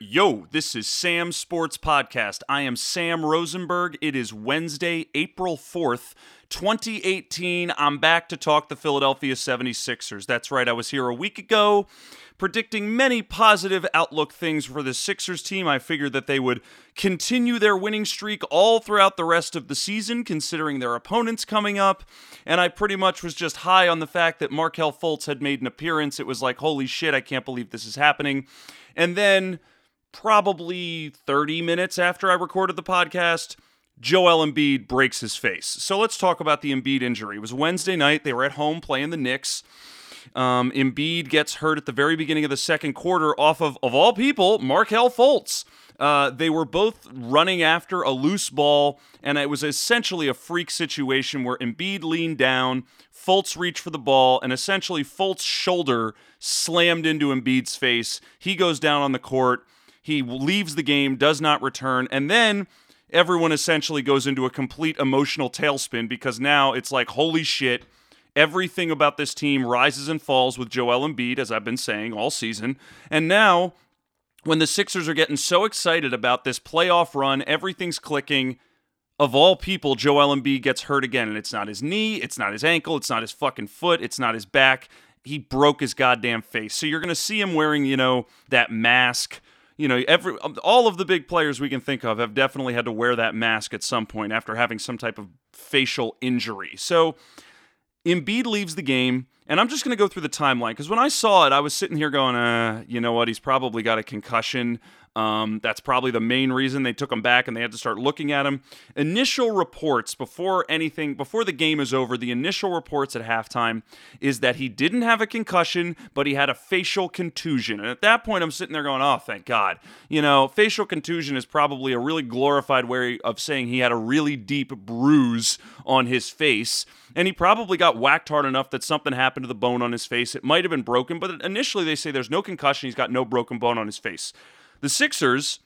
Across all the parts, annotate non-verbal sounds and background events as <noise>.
Yo, this is Sam Sports Podcast. I am Sam Rosenberg. It is Wednesday, April 4th, 2018. I'm back to talk the Philadelphia 76ers. That's right, I was here a week ago predicting many positive outlook things for the Sixers team. I figured that they would continue their winning streak all throughout the rest of the season, considering their opponents coming up. And I pretty much was just high on the fact that Markelle Fultz had made an appearance. It was like, holy shit, I can't believe this is happening. And then, probably 30 minutes after I recorded the podcast, Joel Embiid breaks his face. So let's talk about the Embiid injury. It was Wednesday night. They were at home playing the Knicks. Um, Embiid gets hurt at the very beginning of the second quarter off of, of all people, Markelle Fultz. Uh, they were both running after a loose ball, and it was essentially a freak situation where Embiid leaned down, Fultz reached for the ball, and essentially Fultz's shoulder slammed into Embiid's face. He goes down on the court. He leaves the game, does not return, and then everyone essentially goes into a complete emotional tailspin because now it's like, holy shit Everything about this team rises and falls with Joel Embiid, as I've been saying all season. And now, when the Sixers are getting so excited about this playoff run, everything's clicking. Of all people, Joel Embiid gets hurt again, and it's not his knee, it's not his ankle, it's not his fucking foot, it's not his back. He broke his goddamn face. So you're going to see him wearing, you know, that mask you know, every all of the big players we can think of have definitely had to wear that mask at some point after having some type of facial injury. So Embiid leaves the game, and I'm just going to go through the timeline because when I saw it, I was sitting here going, uh, you know what? He's probably got a concussion. Um, that's probably the main reason they took him back and they had to start looking at him. Initial reports before anything, before the game is over, the initial reports at halftime is that he didn't have a concussion, but he had a facial contusion. And at that point, I'm sitting there going, oh, thank God. You know, facial contusion is probably a really glorified way of saying he had a really deep bruise on his face. And he probably got whacked hard enough that something happened to the bone on his face. It might have been broken, but initially they say there's no concussion. He's got no broken bone on his face. The Sixers,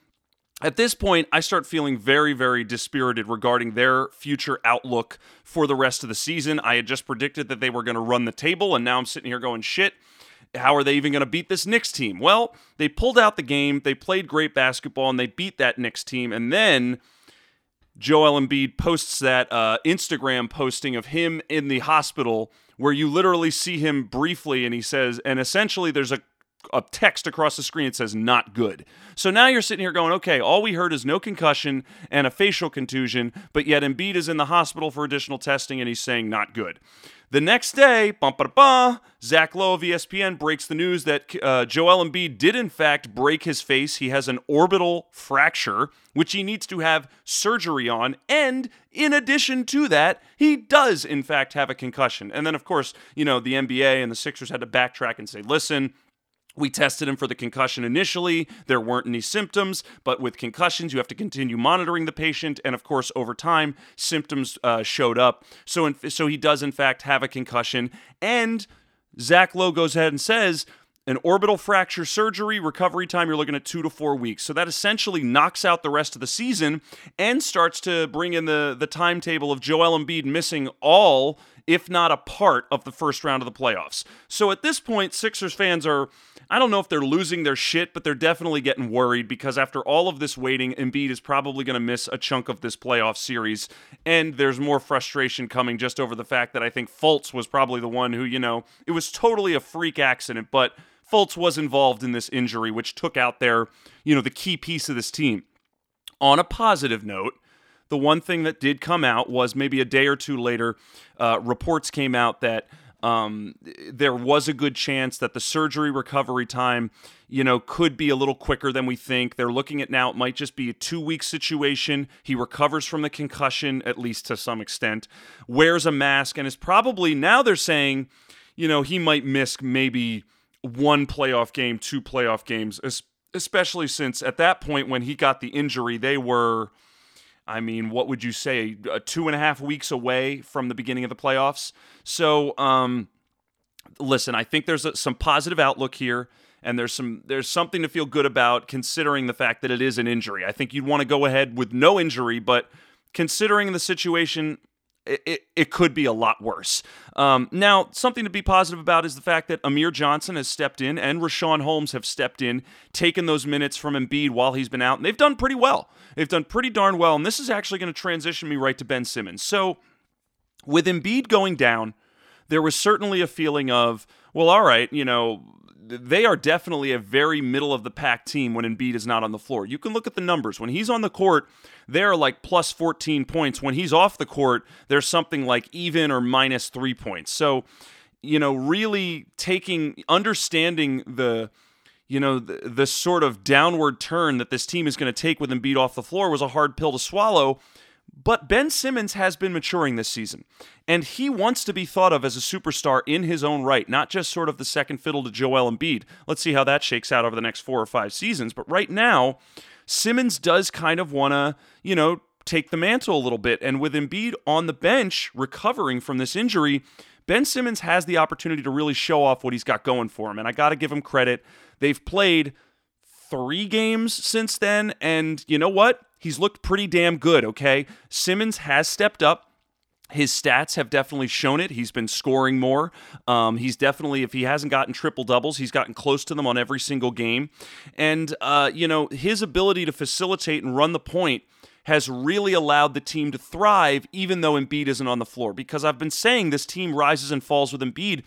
at this point, I start feeling very, very dispirited regarding their future outlook for the rest of the season. I had just predicted that they were going to run the table, and now I'm sitting here going, shit, how are they even going to beat this Knicks team? Well, they pulled out the game, they played great basketball, and they beat that Knicks team, and then. Joel Embiid posts that uh, Instagram posting of him in the hospital where you literally see him briefly and he says, and essentially there's a a text across the screen that says not good. So now you're sitting here going, okay, all we heard is no concussion and a facial contusion, but yet Embiid is in the hospital for additional testing and he's saying not good. The next day, bum, ba, ba, Zach Lowe of ESPN breaks the news that uh, Joel Embiid did in fact break his face. He has an orbital fracture, which he needs to have surgery on. And in addition to that, he does in fact have a concussion. And then, of course, you know, the NBA and the Sixers had to backtrack and say, listen, we tested him for the concussion initially. There weren't any symptoms, but with concussions, you have to continue monitoring the patient. And of course, over time, symptoms uh, showed up. So, in, so he does, in fact, have a concussion. And Zach Lowe goes ahead and says, an orbital fracture surgery recovery time you're looking at two to four weeks so that essentially knocks out the rest of the season and starts to bring in the the timetable of joel embiid missing all if not a part of the first round of the playoffs so at this point sixers fans are I don't know if they're losing their shit, but they're definitely getting worried because after all of this waiting, Embiid is probably going to miss a chunk of this playoff series. And there's more frustration coming just over the fact that I think Fultz was probably the one who, you know, it was totally a freak accident, but Fultz was involved in this injury, which took out their, you know, the key piece of this team. On a positive note, the one thing that did come out was maybe a day or two later, uh, reports came out that um, there was a good chance that the surgery recovery time, you know, could be a little quicker than we think. They're looking at now it might just be a two week situation. He recovers from the concussion, at least to some extent, wears a mask, and is probably now they're saying, you know, he might miss maybe one playoff game, two playoff games, especially since at that point when he got the injury, they were I mean, what would you say? Uh, two and a half weeks away from the beginning of the playoffs. So, um, listen, I think there's a, some positive outlook here, and there's some there's something to feel good about considering the fact that it is an injury. I think you'd want to go ahead with no injury, but considering the situation, it, it, could be a lot worse. Um, now, something to be positive about is the fact that Amir Johnson has stepped in and Richaun Holmes have stepped in, taken those minutes from Embiid while he's been out, and they've done pretty well. They've done pretty darn well, and this is actually going to transition me right to Ben Simmons. So, with Embiid going down, there was certainly a feeling of, well, all right, you know, they are definitely a very middle of the pack team when Embiid is not on the floor. You can look at the numbers. When he's on the court, they're like plus 14 points. When he's off the court, there's something like even or minus three points. So, you know, really taking, understanding the, you know, the, the sort of downward turn that this team is going to take with Embiid off the floor was a hard pill to swallow. But Ben Simmons has been maturing this season, and he wants to be thought of as a superstar in his own right, not just sort of the second fiddle to Joel Embiid. Let's see how that shakes out over the next four or five seasons. But right now, Simmons does kind of want to, you know, take the mantle a little bit. And with Embiid on the bench recovering from this injury, Ben Simmons has the opportunity to really show off what he's got going for him. And I got to give him credit. They've played three games since then. And you know what? He's looked pretty damn good, okay? Simmons has stepped up. His stats have definitely shown it. He's been scoring more. Um, he's definitely, if he hasn't gotten triple doubles, he's gotten close to them on every single game. And, uh, you know, his ability to facilitate and run the point has really allowed the team to thrive, even though Embiid isn't on the floor. Because I've been saying this team rises and falls with Embiid.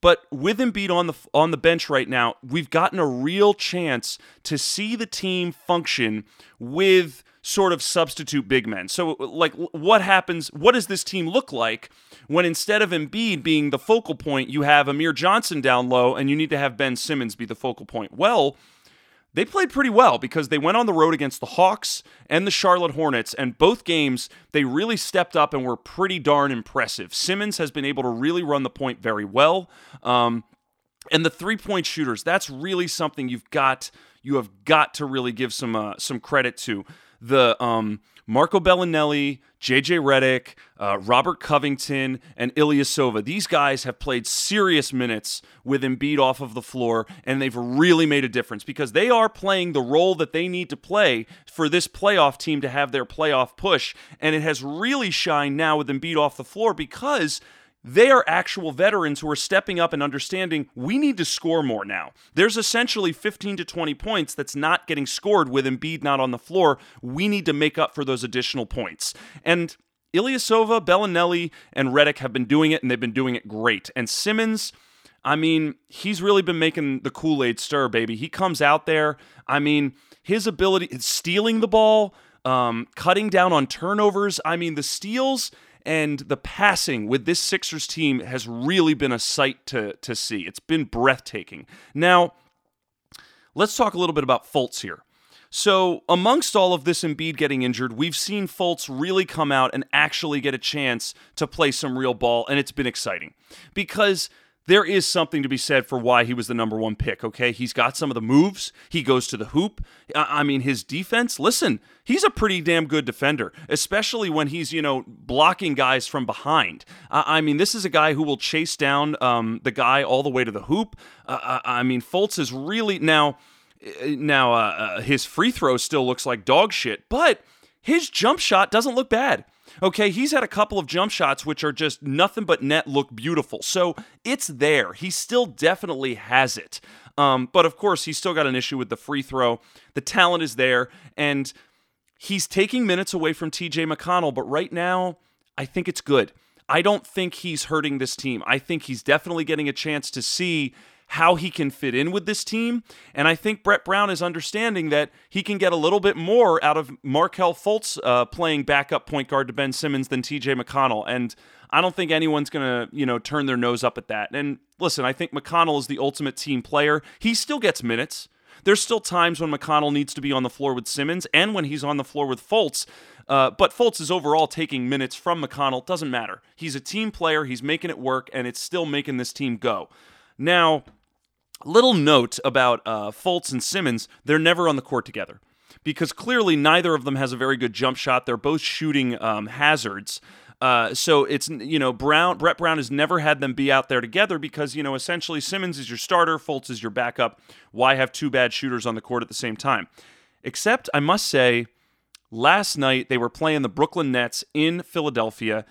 But with Embiid on the on the bench right now, we've gotten a real chance to see the team function with sort of substitute big men. So, like, what happens? What does this team look like when instead of Embiid being the focal point, you have Amir Johnson down low and you need to have Ben Simmons be the focal point? Well, they played pretty well because they went on the road against the Hawks and the Charlotte Hornets, and both games they really stepped up and were pretty darn impressive. Simmons has been able to really run the point very well. Um, and the three point shooters, that's really something you've got you have got to really give some uh, some credit to the um, Marco Belinelli, JJ Redick, uh, Robert Covington, and Ilyasova. These guys have played serious minutes with Embiid off of the floor, and they've really made a difference because they are playing the role that they need to play for this playoff team to have their playoff push. And it has really shined now with Embiid off the floor because – they are actual veterans who are stepping up and understanding we need to score more now. There's essentially 15 to 20 points that's not getting scored with Embiid not on the floor. We need to make up for those additional points. And Ilyasova, Belinelli, and Redick have been doing it, and they've been doing it great. And Simmons, I mean, he's really been making the Kool Aid stir, baby. He comes out there. I mean, his ability, stealing the ball, um, cutting down on turnovers. I mean, the steals and the passing with this Sixers team has really been a sight to, to see. It's been breathtaking. Now, let's talk a little bit about Fultz here. So, amongst all of this Embiid getting injured, we've seen Fultz really come out and actually get a chance to play some real ball, and it's been exciting because there is something to be said for why he was the number one pick, okay? He's got some of the moves. He goes to the hoop. I mean, his defense, listen, he's a pretty damn good defender, especially when he's, you know, blocking guys from behind. I mean, this is a guy who will chase down um, the guy all the way to the hoop. Uh, I mean, Fultz is really now. Now, uh, uh, his free throw still looks like dog shit, but his jump shot doesn't look bad. Okay, he's had a couple of jump shots which are just nothing but net look beautiful. So it's there. He still definitely has it. Um, but of course, he's still got an issue with the free throw. The talent is there, and he's taking minutes away from TJ McConnell. But right now, I think it's good. I don't think he's hurting this team. I think he's definitely getting a chance to see how he can fit in with this team. And I think Brett Brown is understanding that he can get a little bit more out of Markelle Fultz uh, playing backup point guard to Ben Simmons than TJ McConnell. And I don't think anyone's going to, you know, turn their nose up at that. And listen, I think McConnell is the ultimate team player. He still gets minutes. There's still times when McConnell needs to be on the floor with Simmons and when he's on the floor with Fultz. Uh, but Fultz is overall taking minutes from McConnell. Doesn't matter. He's a team player. He's making it work, and it's still making this team go. Now, Little note about uh, Fultz and Simmons, they're never on the court together because clearly neither of them has a very good jump shot. They're both shooting um, hazards. Uh, so it's you know Brown Brett Brown has never had them be out there together because you know essentially Simmons is your starter, Fultz is your backup. Why have two bad shooters on the court at the same time? Except I must say, last night they were playing the Brooklyn Nets in Philadelphia,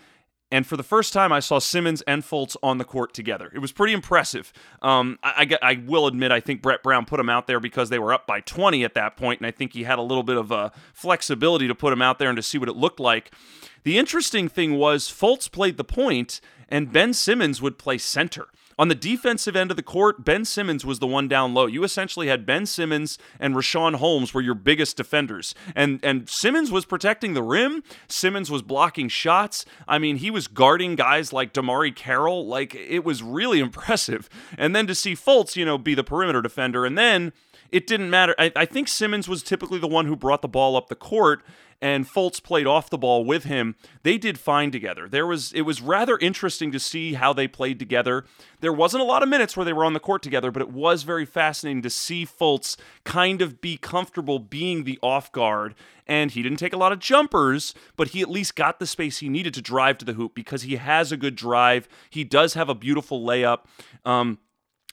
And for the first time, I saw Simmons and Fultz on the court together. It was pretty impressive. Um, I, I, I, will admit, I think Brett Brown put him out there because they were up by 20 at that point, and I think he had a little bit of a flexibility to put him out there and to see what it looked like. The interesting thing was Fultz played the point, and Ben Simmons would play center. On the defensive end of the court, Ben Simmons was the one down low. You essentially had Ben Simmons and Richaun Holmes were your biggest defenders. And and Simmons was protecting the rim. Simmons was blocking shots. I mean, he was guarding guys like DeMarre Carroll. Like it was really <laughs> impressive. And then to see Fultz, you know, be the perimeter defender and then it didn't matter. I, I, think Simmons was typically the one who brought the ball up the court, and Fultz played off the ball with him. They did fine together. There was it was rather interesting to see how they played together. There wasn't a lot of minutes where they were on the court together, but it was very fascinating to see Fultz kind of be comfortable being the off guard. And he didn't take a lot of jumpers, but he at least got the space he needed to drive to the hoop because he has a good drive. He does have a beautiful layup. Um,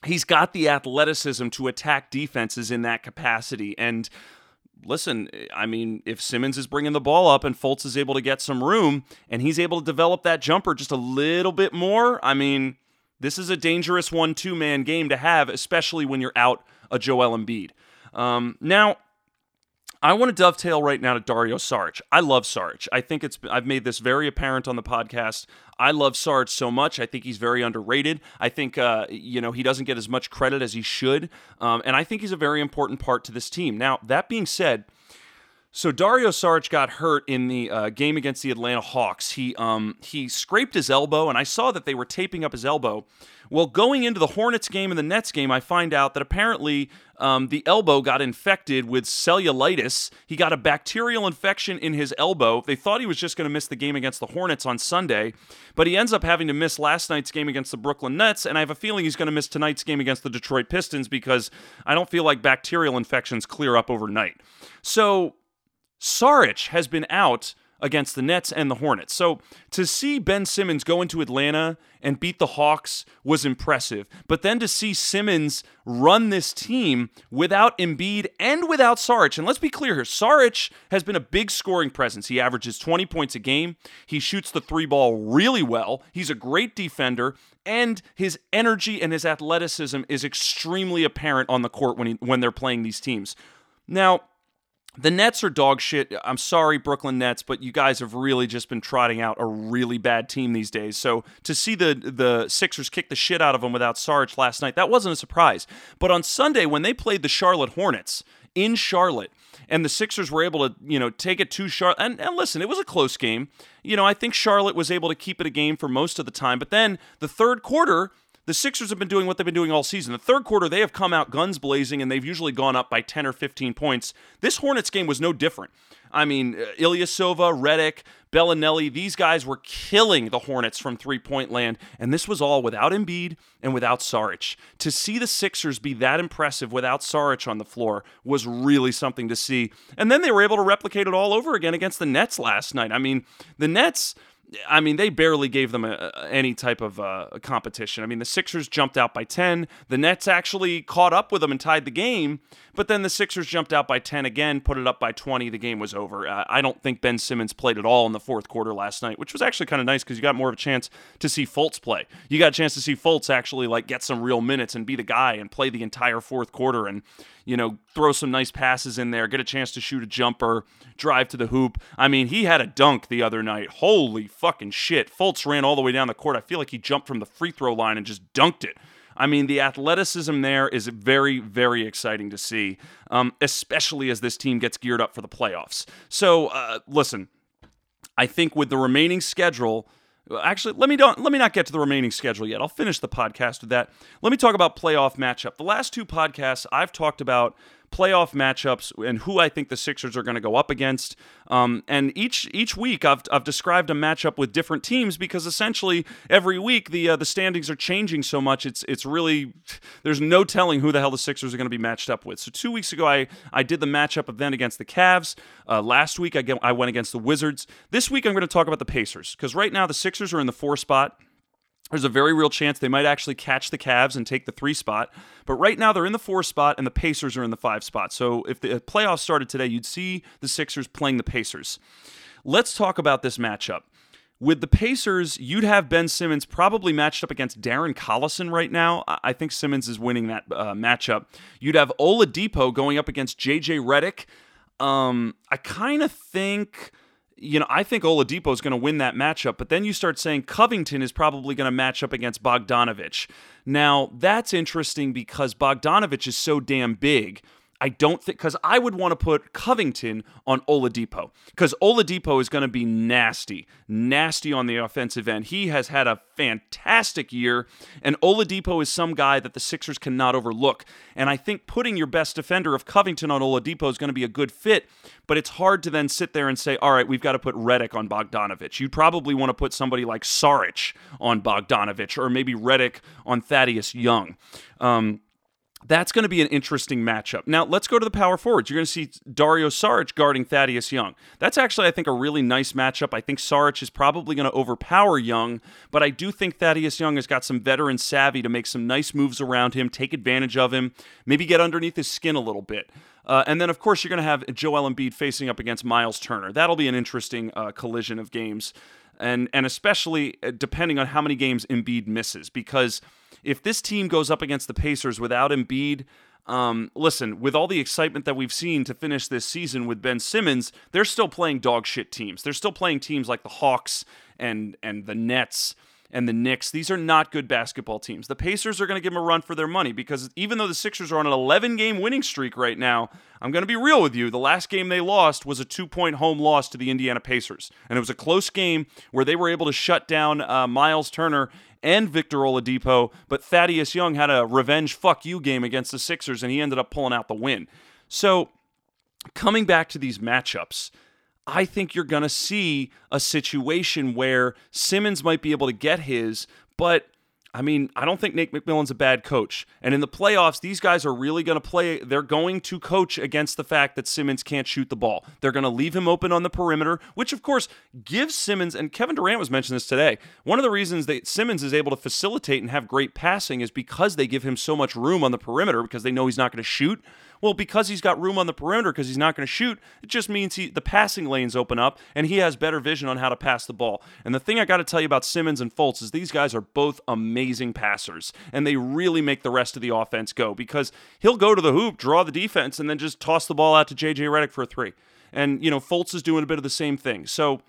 he's got the athleticism to attack defenses in that capacity. And listen, I mean, if Simmons is bringing the ball up and Fultz is able to get some room and he's able to develop that jumper just a little bit more, I mean, this is a dangerous one two man game to have, especially when you're out a Joel Embiid. Um, now, I want to dovetail right now to Dario Saric. I love Saric. I think it's I've made this very apparent on the podcast. I love Saric so much. I think he's very underrated. I think uh, you know he doesn't get as much credit as he should, um, and I think he's a very important part to this team. Now that being said, so Dario Saric got hurt in the uh, game against the Atlanta Hawks. He um, he scraped his elbow, and I saw that they were taping up his elbow. Well, going into the Hornets game and the Nets game, I find out that apparently um, the elbow got infected with cellulitis. He got a bacterial infection in his elbow. They thought he was just going to miss the game against the Hornets on Sunday, but he ends up having to miss last night's game against the Brooklyn Nets, and I have a feeling he's going to miss tonight's game against the Detroit Pistons because I don't feel like bacterial infections clear up overnight. So Saric has been out against the Nets and the Hornets. So to see Ben Simmons go into Atlanta and beat the Hawks was impressive. But then to see Simmons run this team without Embiid and without Saric, and let's be clear here, Saric has been a big scoring presence. He averages 20 points a game. He shoots the three ball really well. He's a great defender. And his energy and his athleticism is extremely apparent on the court when he, when they're playing these teams. Now, the Nets are dog shit. I'm sorry, Brooklyn Nets, but you guys have really just been trotting out a really bad team these days. So to see the the Sixers kick the shit out of them without Sarge last night, that wasn't a surprise. But on Sunday, when they played the Charlotte Hornets in Charlotte, and the Sixers were able to, you know, take it to Charlotte. And, and listen, it was a close game. You know, I think Charlotte was able to keep it a game for most of the time. But then the third quarter, the Sixers have been doing what they've been doing all season. The third quarter, they have come out guns blazing and they've usually gone up by 10 or 15 points. This Hornets game was no different. I mean, uh, Ilyasova, Redick, Belinelli, these guys were killing the Hornets from three point land, and this was all without Embiid and without Saric. To see the Sixers be that impressive without Saric on the floor was really something to see. And then they were able to replicate it all over again against the Nets last night. I mean, the Nets I mean, they barely gave them a, a, any type of uh, competition. I mean, the Sixers jumped out by 10. The Nets actually caught up with them and tied the game, but then the Sixers jumped out by 10 again, put it up by 20. The game was over. Uh, I don't think Ben Simmons played at all in the fourth quarter last night, which was actually kind of nice because you got more of a chance to see Fultz play. You got a chance to see Fultz actually like get some real minutes and be the guy and play the entire fourth quarter and you know, throw some nice passes in there, get a chance to shoot a jumper, drive to the hoop. I mean, he had a dunk the other night. Holy fucking shit. Fultz ran all the way down the court. I feel like he jumped from the free throw line and just dunked it. I mean, the athleticism there is very, very exciting to see, um, especially as this team gets geared up for the playoffs. So, uh, listen, I think with the remaining schedule, Actually, let me don't let me not get to the remaining schedule yet. I'll finish the podcast with that. Let me talk about playoff matchup. The last two podcasts I've talked about playoff matchups and who I think the Sixers are going to go up against. Um, and each each week I've, I've described a matchup with different teams because essentially every week the uh, the standings are changing so much. It's it's really there's no telling who the hell the Sixers are going to be matched up with. So two weeks ago I I did the matchup event against the Cavs. Uh, last week I get, I went against the Wizards. This week I'm going to talk about the Pacers because right now the Sixers are in the four spot there's a very real chance they might actually catch the Cavs and take the three spot. But right now they're in the four spot and the Pacers are in the five spot. So if the playoffs started today, you'd see the Sixers playing the Pacers. Let's talk about this matchup. with the Pacers, you'd have Ben Simmons probably matched up against Darren Collison right now. I think Simmons is winning that uh, matchup. You'd have Oladipo going up against JJ Redick. Um, I kind of think, you know, I think Oladipo is going to win that matchup, but then you start saying Covington is probably going to match up against Bogdanovic. Now, that's interesting because Bogdanovic is so damn big. I don't think because I would want to put Covington on Oladipo because Oladipo is going to be nasty, nasty on the offensive end. He has had a fantastic year, and Oladipo is some guy that the Sixers cannot overlook. And I think putting your best defender of Covington on Oladipo is going to be a good fit, but it's hard to then sit there and say, all right, we've got to put Redick on Bogdanovic. You'd probably want to put somebody like Saric on Bogdanovic, or maybe Redick on Thaddeus Young. Um, that's going to be an interesting matchup. Now, let's go to the power forwards. You're going to see Dario Saric guarding Thaddeus Young. That's actually, I think, a really nice matchup. I think Saric is probably going to overpower Young, but I do think Thaddeus Young has got some veteran savvy to make some nice moves around him, take advantage of him, maybe get underneath his skin a little bit. Uh, and then, of course, you're going to have Joel Embiid facing up against Miles Turner. That'll be an interesting uh, collision of games, and and especially uh, depending on how many games Embiid misses, because – if this team goes up against the Pacers without Embiid, um, listen, with all the excitement that we've seen to finish this season with Ben Simmons, they're still playing dog shit teams. They're still playing teams like the Hawks and and the Nets and the Knicks. These are not good basketball teams. The Pacers are going to give them a run for their money because even though the Sixers are on an 11 game winning streak right now, I'm going to be real with you. The last game they lost was a two point home loss to the Indiana Pacers. And it was a close game where they were able to shut down uh, Miles Turner and Victor Oladipo, but Thaddeus Young had a revenge fuck you game against the Sixers and he ended up pulling out the win. So, coming back to these matchups, I think you're going to see a situation where Simmons might be able to get his, but I mean, I don't think Nate McMillan's a bad coach. And in the playoffs, these guys are really going to play, they're going to coach against the fact that Simmons can't shoot the ball. They're going to leave him open on the perimeter, which of course gives Simmons, and Kevin Durant was mentioning this today. One of the reasons that Simmons is able to facilitate and have great passing is because they give him so much room on the perimeter because they know he's not going to shoot. Well, because he's got room on the perimeter because he's not going to shoot, it just means he the passing lanes open up and he has better vision on how to pass the ball. And the thing I got to tell you about Simmons and Fultz is these guys are both amazing passers and they really make the rest of the offense go because he'll go to the hoop, draw the defense, and then just toss the ball out to JJ Redick for a three. And you know, Fultz is doing a bit of the same thing. So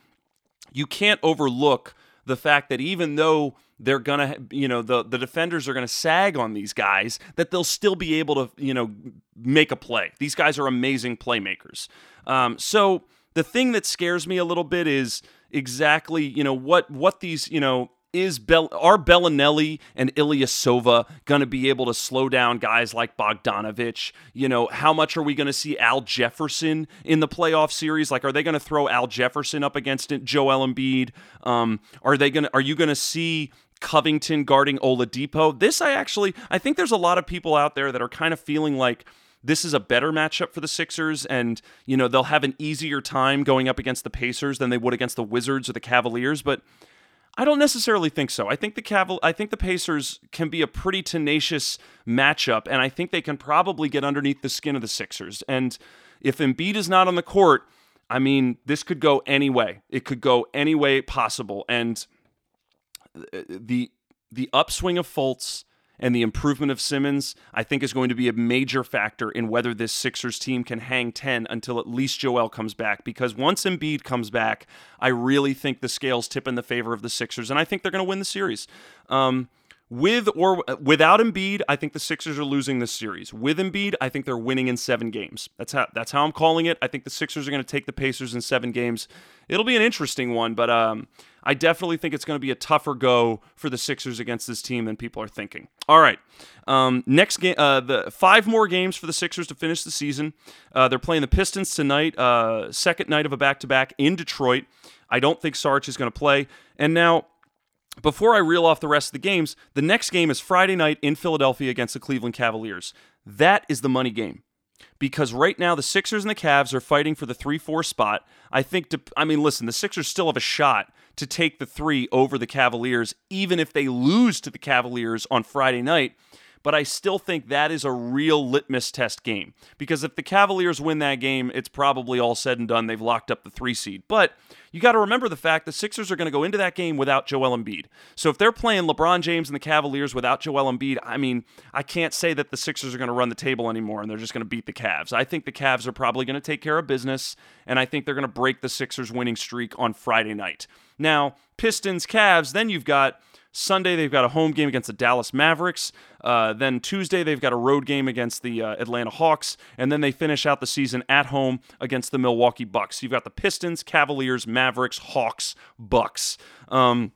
you can't overlook the fact that even though they're gonna you know the the defenders are gonna sag on these guys that they'll still be able to you know make a play. These guys are amazing playmakers. Um, so the thing that scares me a little bit is exactly you know what what these you know is Bell are Belinelli and Ilyasova going to be able to slow down guys like Bogdanovic? You know, how much are we going to see Al Jefferson in the playoff series? Like, are they going to throw Al Jefferson up against Joel Embiid? Um, are they going? Are you going to see Covington guarding Oladipo. This I actually I think there's a lot of people out there that are kind of feeling like this is a better matchup for the Sixers and you know they'll have an easier time going up against the Pacers than they would against the Wizards or the Cavaliers, but I don't necessarily think so. I think the Caval- I think the Pacers can be a pretty tenacious matchup and I think they can probably get underneath the skin of the Sixers. And if Embiid is not on the court, I mean, this could go any way. It could go any way possible and uh, the the upswing of Fultz and the improvement of Simmons, I think, is going to be a major factor in whether this Sixers team can hang 10 until at least Joel comes back. Because once Embiid comes back, I really think the scales tip in the favor of the Sixers, and I think they're going to win the series. Um, with or without Embiid, I think the Sixers are losing this series. With Embiid, I think they're winning in seven games. That's how that's how I'm calling it. I think the Sixers are going to take the Pacers in seven games. It'll be an interesting one, but um, I definitely think it's going to be a tougher go for the Sixers against this team than people are thinking. All right, um, next game, uh, the five more games for the Sixers to finish the season. Uh, they're playing the Pistons tonight, uh, second night of a back-to-back in Detroit. I don't think Sarge is going to play, and now before I reel off the rest of the games, the next game is Friday night in Philadelphia against the Cleveland Cavaliers. That is the money game. Because right now the Sixers and the Cavs are fighting for the 3-4 spot. I think to, I mean listen, the Sixers still have a shot to take the 3 over the Cavaliers even if they lose to the Cavaliers on Friday night. But I still think that is a real litmus test game because if the Cavaliers win that game, it's probably all said and done. They've locked up the three seed. But you got to remember the fact the Sixers are going to go into that game without Joel Embiid. So if they're playing LeBron James and the Cavaliers without Joel Embiid, I mean, I can't say that the Sixers are going to run the table anymore and they're just going to beat the Cavs. I think the Cavs are probably going to take care of business, and I think they're going to break the Sixers winning streak on Friday night. Now, Pistons, Cavs, then you've got Sunday, they've got a home game against the Dallas Mavericks. Uh, then Tuesday, they've got a road game against the uh, Atlanta Hawks. And then they finish out the season at home against the Milwaukee Bucks. You've got the Pistons, Cavaliers, Mavericks, Hawks, Bucks. Um,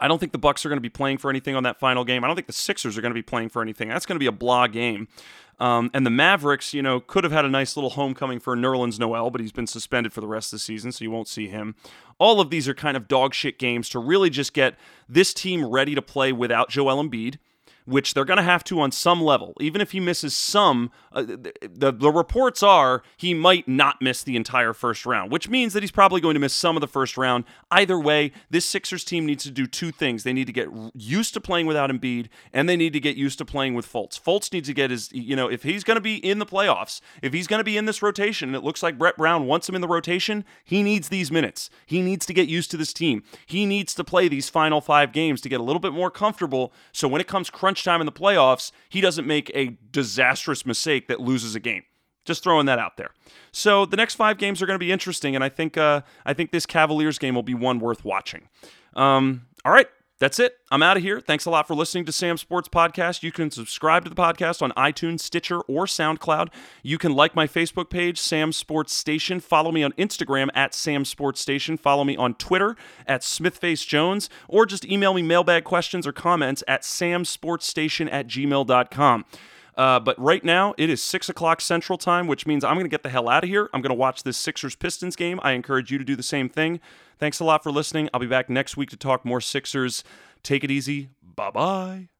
I don't think the Bucks are going to be playing for anything on that final game. I don't think the Sixers are going to be playing for anything. That's going to be a blah game. Um, and the Mavericks, you know, could have had a nice little homecoming for Nerlens Noel, but he's been suspended for the rest of the season, so you won't see him. All of these are kind of dog shit games to really just get this team ready to play without Joel Embiid which they're going to have to on some level. Even if he misses some, uh, the, the reports are he might not miss the entire first round, which means that he's probably going to miss some of the first round. Either way, this Sixers team needs to do two things. They need to get used to playing without Embiid, and they need to get used to playing with Fultz. Fultz needs to get his, you know, if he's going to be in the playoffs, if he's going to be in this rotation, and it looks like Brett Brown wants him in the rotation, he needs these minutes. He needs to get used to this team. He needs to play these final five games to get a little bit more comfortable. So when it comes crunch crunch time in the playoffs, he doesn't make a disastrous mistake that loses a game. Just throwing that out there. So the next five games are going to be interesting, and I think uh, I think this Cavaliers game will be one worth watching. Um, all right, that's it. I'm out of here. Thanks a lot for listening to Sam Sports Podcast. You can subscribe to the podcast on iTunes, Stitcher, or SoundCloud. You can like my Facebook page, Sam Sports Station. Follow me on Instagram at Sam Sports Station. Follow me on Twitter at SmithfaceJones, or just email me mailbag questions or comments at samsportstation at gmail.com. Uh, but right now, it is 6 o'clock Central Time, which means I'm going to get the hell out of here. I'm going to watch this Sixers Pistons game. I encourage you to do the same thing. Thanks a lot for listening. I'll be back next week to talk more Sixers. Take it easy. Bye bye.